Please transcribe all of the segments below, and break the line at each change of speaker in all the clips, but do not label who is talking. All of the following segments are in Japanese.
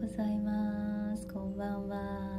ございます。こんばんは。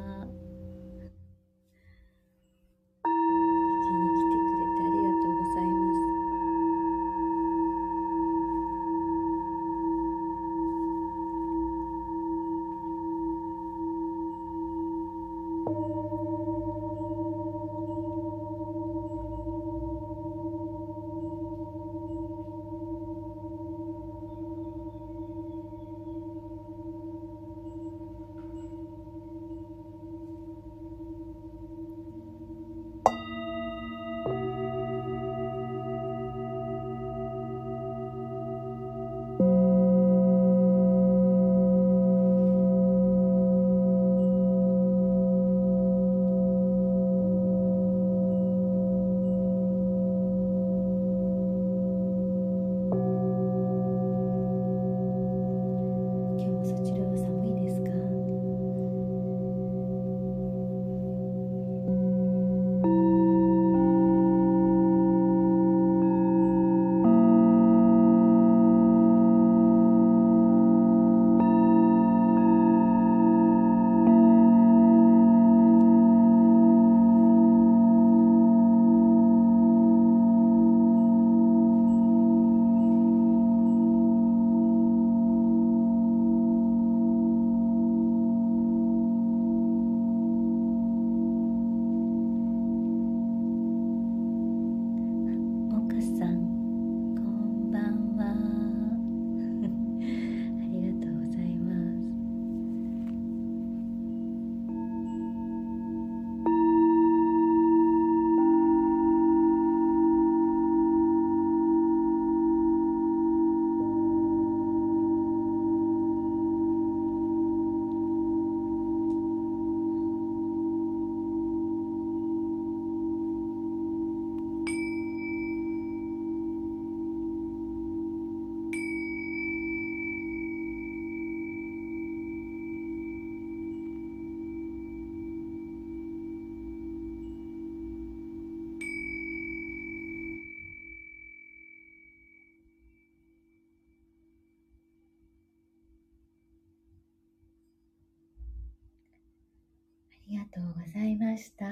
りがとうございました。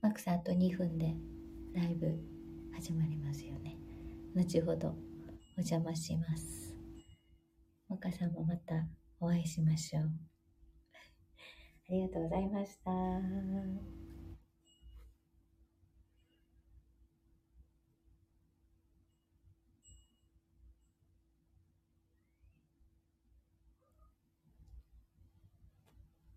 マックさん、あと2分でライブ始まりますよね。後ほどお邪魔します。マカさんもまたお会いしましょう。ありがとうございました。